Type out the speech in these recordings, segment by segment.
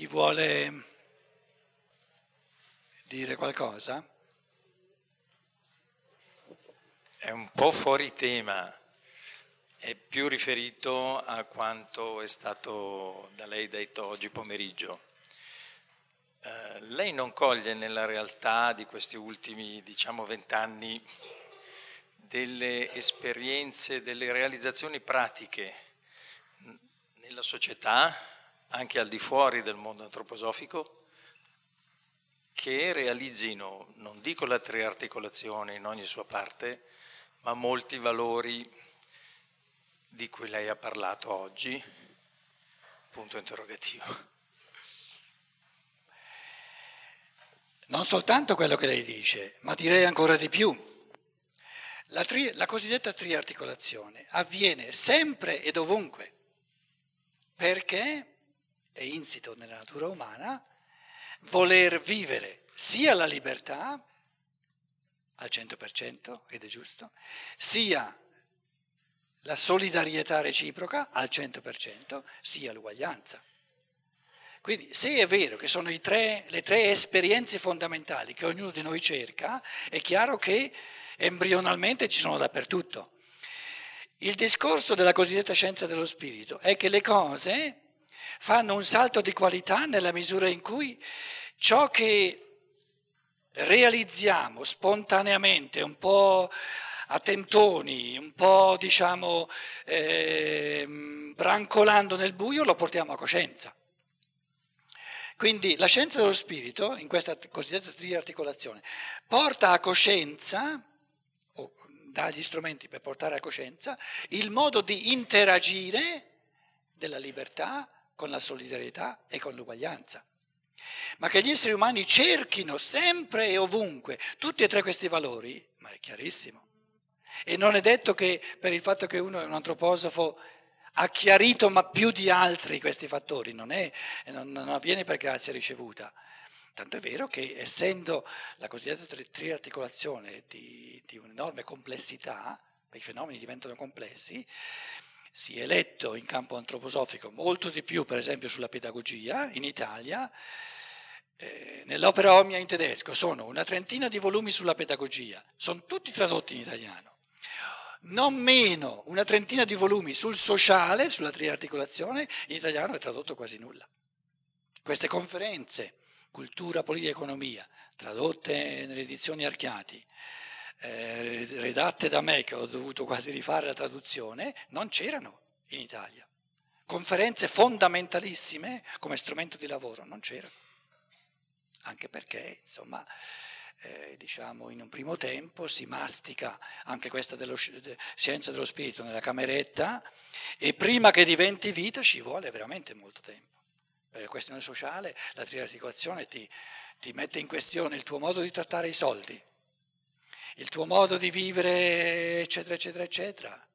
Chi vuole dire qualcosa? È un po' fuori tema, è più riferito a quanto è stato da lei detto oggi pomeriggio. Eh, lei non coglie nella realtà di questi ultimi, diciamo, vent'anni delle esperienze, delle realizzazioni pratiche nella società, anche al di fuori del mondo antroposofico, che realizzino, non dico la triarticolazione in ogni sua parte, ma molti valori di cui lei ha parlato oggi? Punto interrogativo. Non soltanto quello che lei dice, ma direi ancora di più. La, tri, la cosiddetta triarticolazione avviene sempre ed ovunque, perché è insito nella natura umana voler vivere sia la libertà al 100%, ed è giusto, sia la solidarietà reciproca al 100%, sia l'uguaglianza. Quindi se è vero che sono tre, le tre esperienze fondamentali che ognuno di noi cerca, è chiaro che embrionalmente ci sono dappertutto. Il discorso della cosiddetta scienza dello spirito è che le cose fanno un salto di qualità nella misura in cui ciò che realizziamo spontaneamente, un po' a tentoni, un po' diciamo eh, brancolando nel buio, lo portiamo a coscienza. Quindi la scienza dello spirito, in questa cosiddetta triarticolazione, porta a coscienza, o dà gli strumenti per portare a coscienza, il modo di interagire della libertà con la solidarietà e con l'uguaglianza. Ma che gli esseri umani cerchino sempre e ovunque tutti e tre questi valori, ma è chiarissimo. E non è detto che per il fatto che uno è un antroposofo ha chiarito ma più di altri questi fattori, non, è, non, non avviene per grazia ricevuta. Tanto è vero che essendo la cosiddetta triarticolazione di, di un'enorme complessità, i fenomeni diventano complessi, si è letto in campo antroposofico molto di più, per esempio, sulla pedagogia in Italia. Eh, nell'opera Omnia in tedesco sono una trentina di volumi sulla pedagogia, sono tutti tradotti in italiano non meno una trentina di volumi sul sociale, sulla triarticolazione, in italiano è tradotto quasi nulla. Queste conferenze, cultura, politica e economia, tradotte nelle edizioni Archiati, eh, redatte da me che ho dovuto quasi rifare la traduzione, non c'erano in Italia. Conferenze fondamentalissime come strumento di lavoro non c'erano. Anche perché, insomma, eh, diciamo, in un primo tempo si mastica anche questa dello, de, scienza dello spirito nella cameretta e prima che diventi vita ci vuole veramente molto tempo. Per la questione sociale la triarticolazione ti, ti mette in questione il tuo modo di trattare i soldi, il tuo modo di vivere, eccetera, eccetera, eccetera.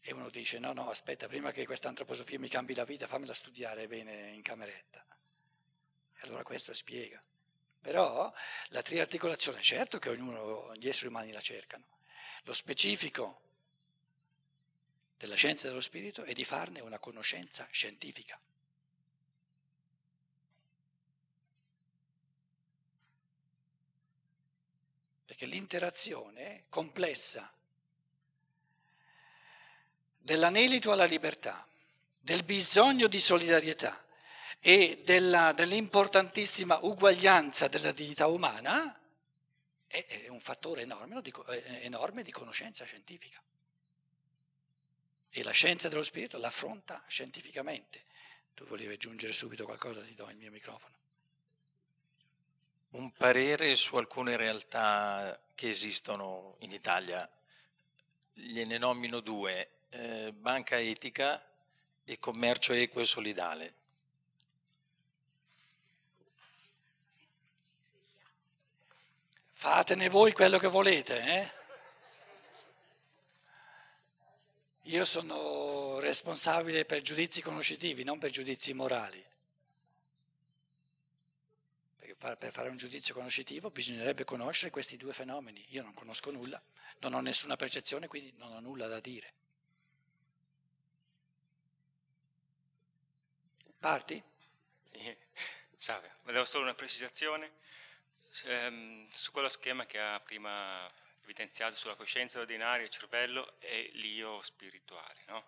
E uno dice, no, no, aspetta, prima che questa antroposofia mi cambi la vita, fammela studiare bene in cameretta. E allora questo spiega. Però la triarticolazione, certo che ognuno, gli esseri umani la cercano. Lo specifico della scienza dello spirito è di farne una conoscenza scientifica. Perché l'interazione complessa dell'anelito alla libertà, del bisogno di solidarietà, e della, dell'importantissima uguaglianza della dignità umana è, è un fattore enorme di, enorme di conoscenza scientifica. E la scienza dello spirito l'affronta scientificamente. Tu volevi aggiungere subito qualcosa, ti do il mio microfono. Un parere su alcune realtà che esistono in Italia. Gliene nomino due, eh, banca etica e commercio equo e solidale. Fatene voi quello che volete, eh? Io sono responsabile per giudizi conoscitivi, non per giudizi morali. Per fare un giudizio conoscitivo bisognerebbe conoscere questi due fenomeni. Io non conosco nulla, non ho nessuna percezione, quindi non ho nulla da dire. Parti? Sì. Salve, volevo solo una precisazione ehm, su quello schema che ha prima evidenziato sulla coscienza ordinaria, il cervello e l'io spirituale. No?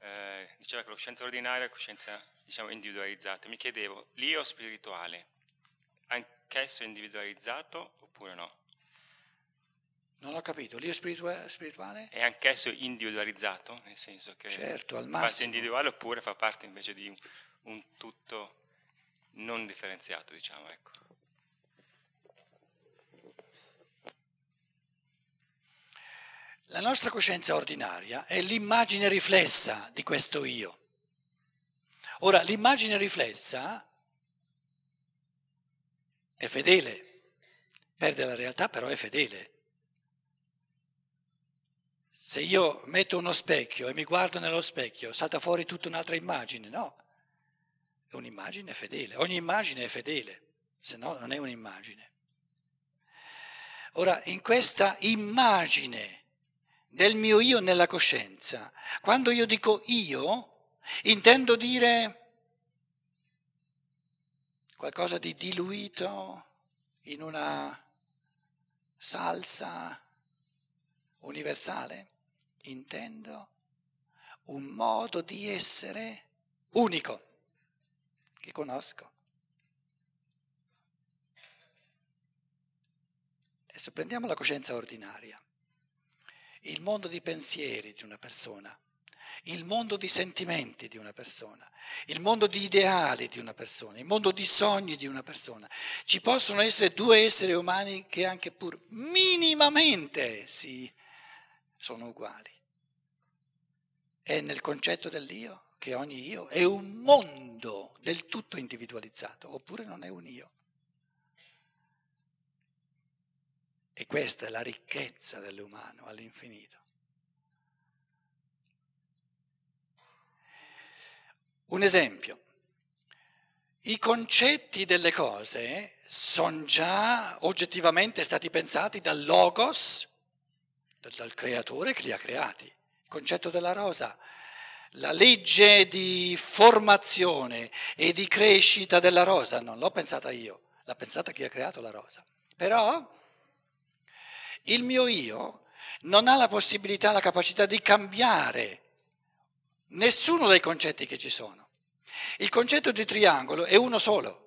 Eh, diceva che la coscienza ordinaria è coscienza diciamo, individualizzata. Mi chiedevo, l'io spirituale, anch'esso individualizzato oppure no? Non ho capito, l'io spirituale? È anch'esso individualizzato, nel senso che certo, al massimo. parte individuale oppure fa parte invece di un, un tutto non differenziato, diciamo, ecco. La nostra coscienza ordinaria è l'immagine riflessa di questo io. Ora, l'immagine riflessa è fedele, perde la realtà, però è fedele. Se io metto uno specchio e mi guardo nello specchio, salta fuori tutta un'altra immagine, no? È un'immagine fedele, ogni immagine è fedele, se no non è un'immagine. Ora, in questa immagine del mio io nella coscienza. Quando io dico io, intendo dire qualcosa di diluito in una salsa universale. Intendo un modo di essere unico che conosco. Adesso prendiamo la coscienza ordinaria il mondo di pensieri di una persona, il mondo di sentimenti di una persona, il mondo di ideali di una persona, il mondo di sogni di una persona. Ci possono essere due esseri umani che anche pur minimamente si sono uguali. È nel concetto dell'io che ogni io è un mondo del tutto individualizzato, oppure non è un io. E questa è la ricchezza dell'umano all'infinito. Un esempio. I concetti delle cose sono già oggettivamente stati pensati dal Logos, dal creatore che li ha creati. Il concetto della rosa, la legge di formazione e di crescita della rosa, non l'ho pensata io, l'ha pensata chi ha creato la rosa. Però il mio io non ha la possibilità, la capacità di cambiare nessuno dei concetti che ci sono. Il concetto di triangolo è uno solo.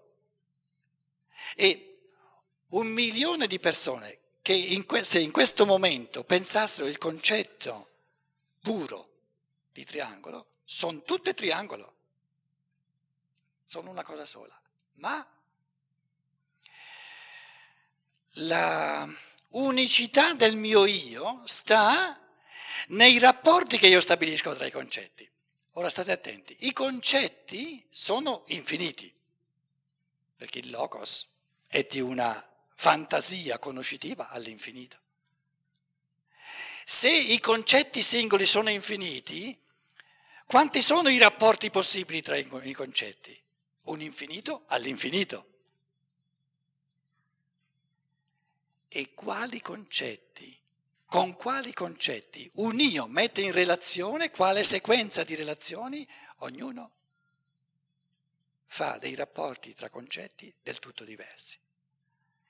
E un milione di persone che in que- se in questo momento pensassero il concetto puro di triangolo, sono tutte triangolo. Sono una cosa sola. Ma la unicità del mio io sta nei rapporti che io stabilisco tra i concetti. Ora state attenti, i concetti sono infiniti, perché il logos è di una fantasia conoscitiva all'infinito. Se i concetti singoli sono infiniti, quanti sono i rapporti possibili tra i concetti? Un infinito all'infinito. e quali concetti, con quali concetti un io mette in relazione, quale sequenza di relazioni, ognuno fa dei rapporti tra concetti del tutto diversi.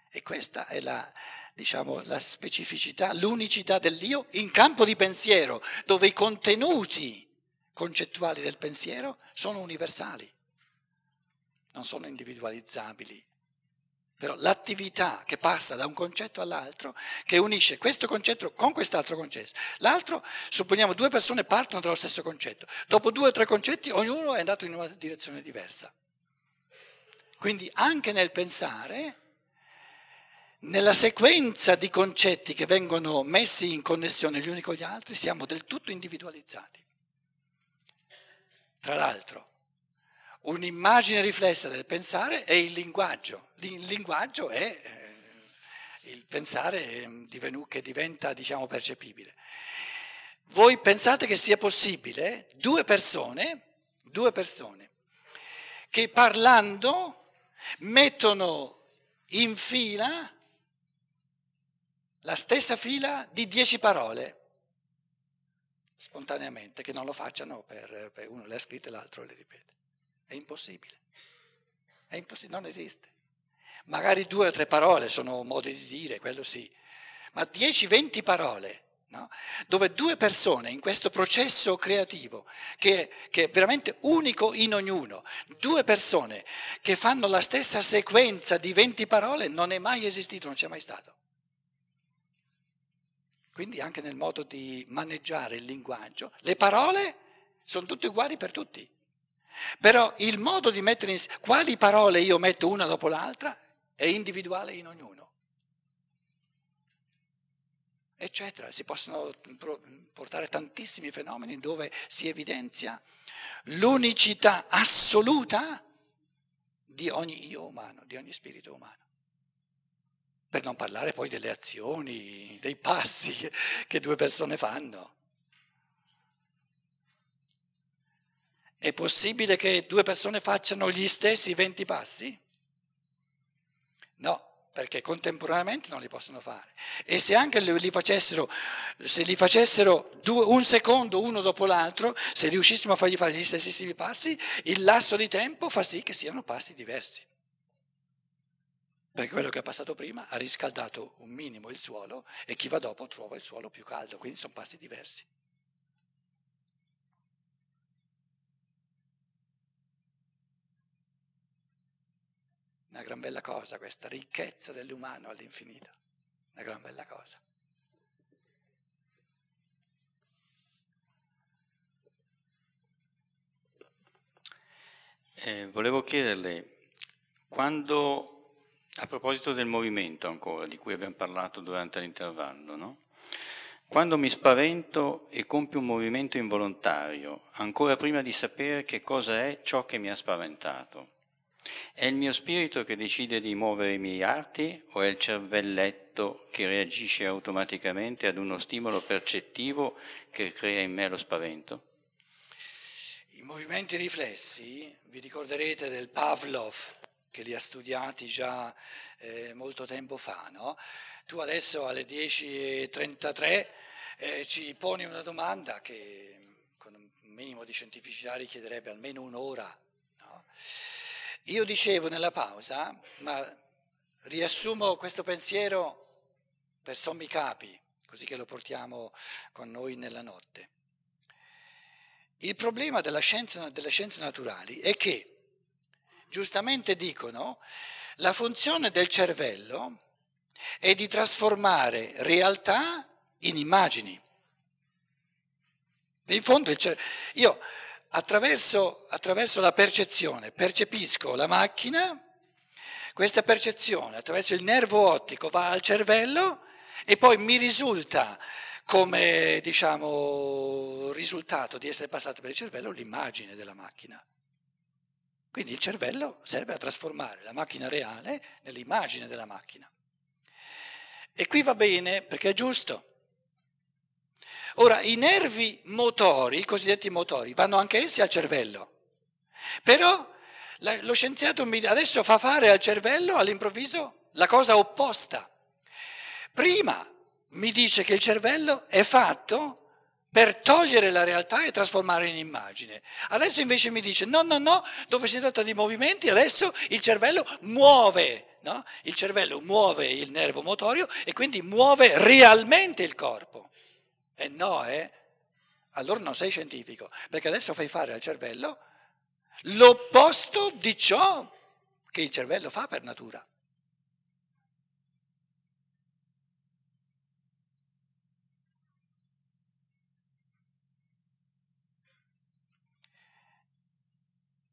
E questa è la, diciamo, la specificità, l'unicità dell'io in campo di pensiero, dove i contenuti concettuali del pensiero sono universali, non sono individualizzabili però l'attività che passa da un concetto all'altro, che unisce questo concetto con quest'altro concetto. L'altro, supponiamo due persone partono dallo stesso concetto. Dopo due o tre concetti ognuno è andato in una direzione diversa. Quindi anche nel pensare, nella sequenza di concetti che vengono messi in connessione gli uni con gli altri, siamo del tutto individualizzati. Tra l'altro, un'immagine riflessa del pensare è il linguaggio. Il linguaggio è eh, il pensare ehm, che diventa, diciamo, percepibile. Voi pensate che sia possibile due persone, due persone che parlando mettono in fila la stessa fila di dieci parole, spontaneamente, che non lo facciano per, per uno le ha scritte e l'altro le ripete. È impossibile. È impossibile, non esiste. Magari due o tre parole sono modi di dire, quello sì, ma 10-20 parole, no? dove due persone in questo processo creativo, che, che, è veramente unico in ognuno, due persone che fanno la stessa sequenza di 20 parole, non è mai esistito, non c'è mai stato. Quindi anche nel modo di maneggiare il linguaggio, le parole sono tutte uguali per tutti. Però il modo di mettere insieme, quali parole io metto una dopo l'altra, è individuale in ognuno. Eccetera. Si possono portare tantissimi fenomeni dove si evidenzia l'unicità assoluta di ogni io umano, di ogni spirito umano. Per non parlare poi delle azioni, dei passi che due persone fanno. È possibile che due persone facciano gli stessi 20 passi? No, perché contemporaneamente non li possono fare. E se anche li facessero, se li facessero due, un secondo uno dopo l'altro, se riuscissimo a fargli fare gli stessissimi passi, il lasso di tempo fa sì che siano passi diversi perché quello che è passato prima ha riscaldato un minimo il suolo e chi va dopo trova il suolo più caldo, quindi sono passi diversi. Una gran bella cosa questa ricchezza dell'umano all'infinito, una gran bella cosa. Eh, volevo chiederle, quando a proposito del movimento ancora, di cui abbiamo parlato durante l'intervallo, no? Quando mi spavento e compio un movimento involontario, ancora prima di sapere che cosa è ciò che mi ha spaventato, è il mio spirito che decide di muovere i miei arti o è il cervelletto che reagisce automaticamente ad uno stimolo percettivo che crea in me lo spavento? I movimenti riflessi, vi ricorderete del Pavlov, che li ha studiati già eh, molto tempo fa. No? Tu adesso alle 10.33 eh, ci poni una domanda che con un minimo di scientificità richiederebbe almeno un'ora. Io dicevo nella pausa, ma riassumo questo pensiero per sommi capi, così che lo portiamo con noi nella notte. Il problema della scienza, delle scienze naturali è che giustamente dicono, la funzione del cervello è di trasformare realtà in immagini. In fondo cer- io attraverso, attraverso la percezione percepisco la macchina, questa percezione attraverso il nervo ottico va al cervello e poi mi risulta come diciamo, risultato di essere passato per il cervello l'immagine della macchina. Quindi il cervello serve a trasformare la macchina reale nell'immagine della macchina. E qui va bene perché è giusto. Ora, i nervi motori, i cosiddetti motori, vanno anche essi al cervello. Però lo scienziato adesso fa fare al cervello all'improvviso la cosa opposta. Prima mi dice che il cervello è fatto per togliere la realtà e trasformare in immagine. Adesso invece mi dice no, no, no, dove si tratta di movimenti, adesso il cervello muove, no? il cervello muove il nervo motorio e quindi muove realmente il corpo. E no? Allora non sei scientifico, perché adesso fai fare al cervello l'opposto di ciò che il cervello fa per natura.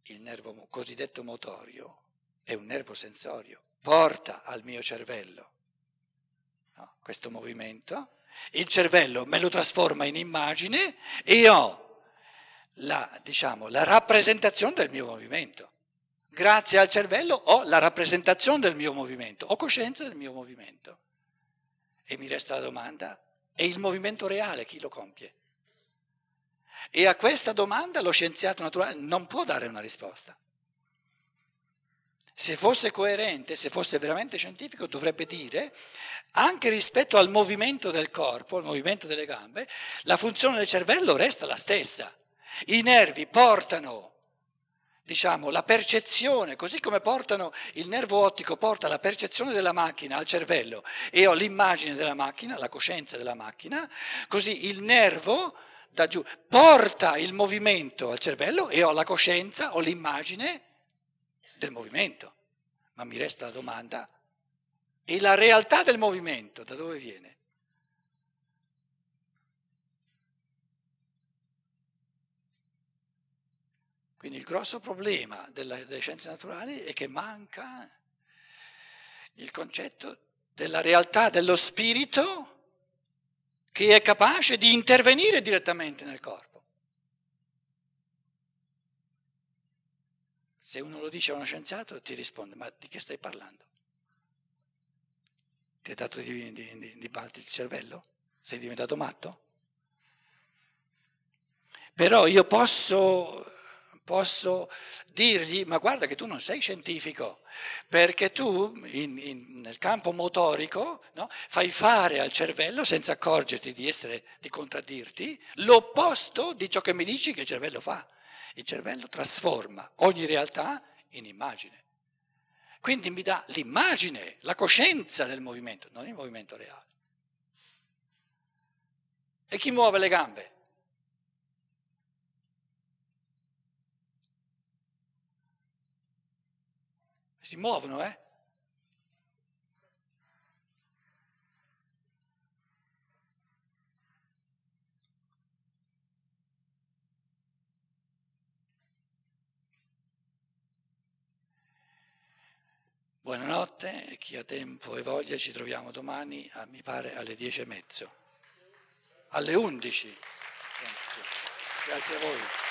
il nervo cosiddetto motorio è un nervo sensorio, porta al mio cervello no, questo movimento, il cervello me lo trasforma in immagine e ho la, diciamo, la rappresentazione del mio movimento. Grazie al cervello ho la rappresentazione del mio movimento, ho coscienza del mio movimento. E mi resta la domanda, è il movimento reale chi lo compie? E a questa domanda lo scienziato naturale non può dare una risposta. Se fosse coerente, se fosse veramente scientifico, dovrebbe dire, anche rispetto al movimento del corpo, al movimento delle gambe, la funzione del cervello resta la stessa. I nervi portano diciamo, la percezione, così come portano il nervo ottico porta la percezione della macchina al cervello e ho l'immagine della macchina, la coscienza della macchina, così il nervo da giù porta il movimento al cervello e ho la coscienza, ho l'immagine del movimento. Ma mi resta la domanda, e la realtà del movimento da dove viene? Quindi il grosso problema della, delle scienze naturali è che manca il concetto della realtà dello spirito che è capace di intervenire direttamente nel corpo. Se uno lo dice a uno scienziato ti risponde, ma di che stai parlando? Ti è dato di, di, di, di balti il cervello? Sei diventato matto? Però io posso posso dirgli, ma guarda che tu non sei scientifico, perché tu in, in, nel campo motorico no, fai fare al cervello, senza accorgerti di, essere, di contraddirti, l'opposto di ciò che mi dici che il cervello fa. Il cervello trasforma ogni realtà in immagine. Quindi mi dà l'immagine, la coscienza del movimento, non il movimento reale. E chi muove le gambe? Si muovono, eh? Buonanotte e chi ha tempo e voglia ci troviamo domani, a, mi pare, alle dieci e mezzo. Alle undici. Grazie. Grazie a voi.